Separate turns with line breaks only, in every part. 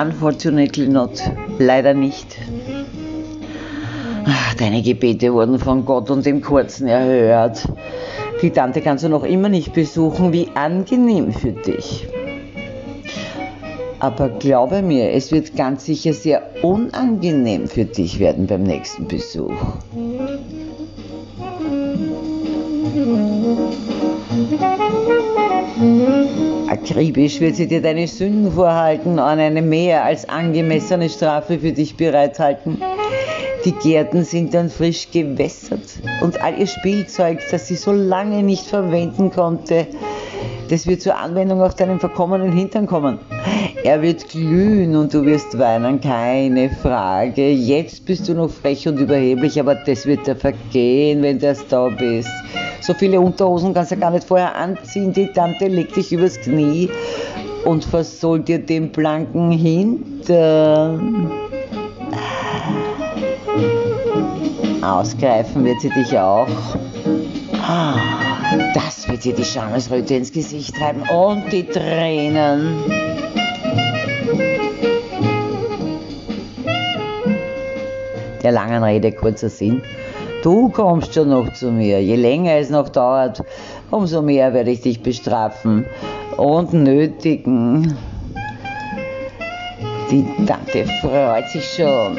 Unfortunately not. Leider nicht. Ach, deine Gebete wurden von Gott und dem Kurzen erhört. Die Tante kannst du noch immer nicht besuchen. Wie angenehm für dich. Aber glaube mir, es wird ganz sicher sehr unangenehm für dich werden beim nächsten Besuch. Akribisch wird sie dir deine Sünden vorhalten und eine mehr als angemessene Strafe für dich bereithalten. Die Gärten sind dann frisch gewässert und all ihr Spielzeug, das sie so lange nicht verwenden konnte, das wird zur Anwendung auf deinen verkommenen Hintern kommen. Er wird glühen und du wirst weinen, keine Frage. Jetzt bist du noch frech und überheblich, aber das wird dir vergehen, wenn du da bist. So viele Unterhosen kannst du gar nicht vorher anziehen. Die Tante legt dich übers Knie und versohlt dir den blanken Hintern. Ausgreifen wird sie dich auch. Das wird dir die Schamesröte ins Gesicht treiben und die Tränen. Der langen Rede kurzer Sinn. Du kommst schon noch zu mir. Je länger es noch dauert, umso mehr werde ich dich bestrafen und nötigen. Die Tante freut sich schon.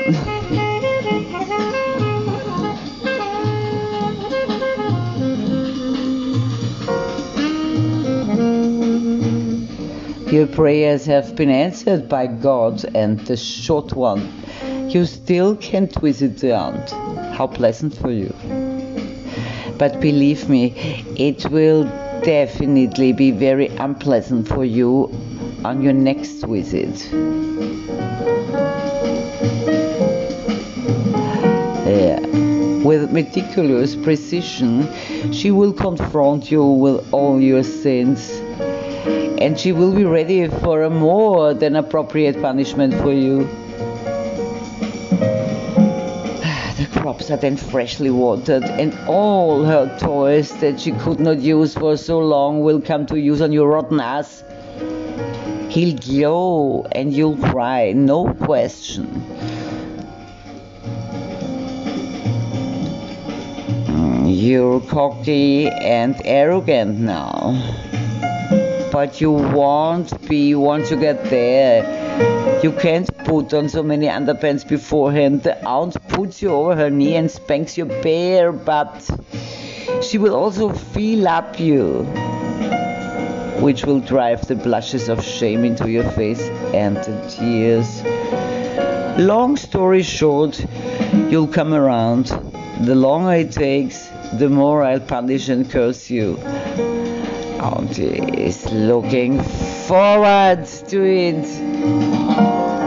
Your prayers have been answered by God, and the short one, you still can't visit the aunt. How pleasant for you. But believe me, it will definitely be very unpleasant for you on your next visit. Yeah. With meticulous precision, she will confront you with all your sins and she will be ready for a more than appropriate punishment for you. Crops are then freshly watered, and all her toys that she could not use for so long will come to use on your rotten ass. He'll glow and you'll cry, no question. Mm, you're cocky and arrogant now but you won't be once you get there. You can't put on so many underpants beforehand. The aunt puts you over her knee and spanks your bare butt. She will also feel up you, which will drive the blushes of shame into your face and the tears. Long story short, you'll come around. The longer it takes, the more I'll punish and curse you. Auntie is looking forward to it.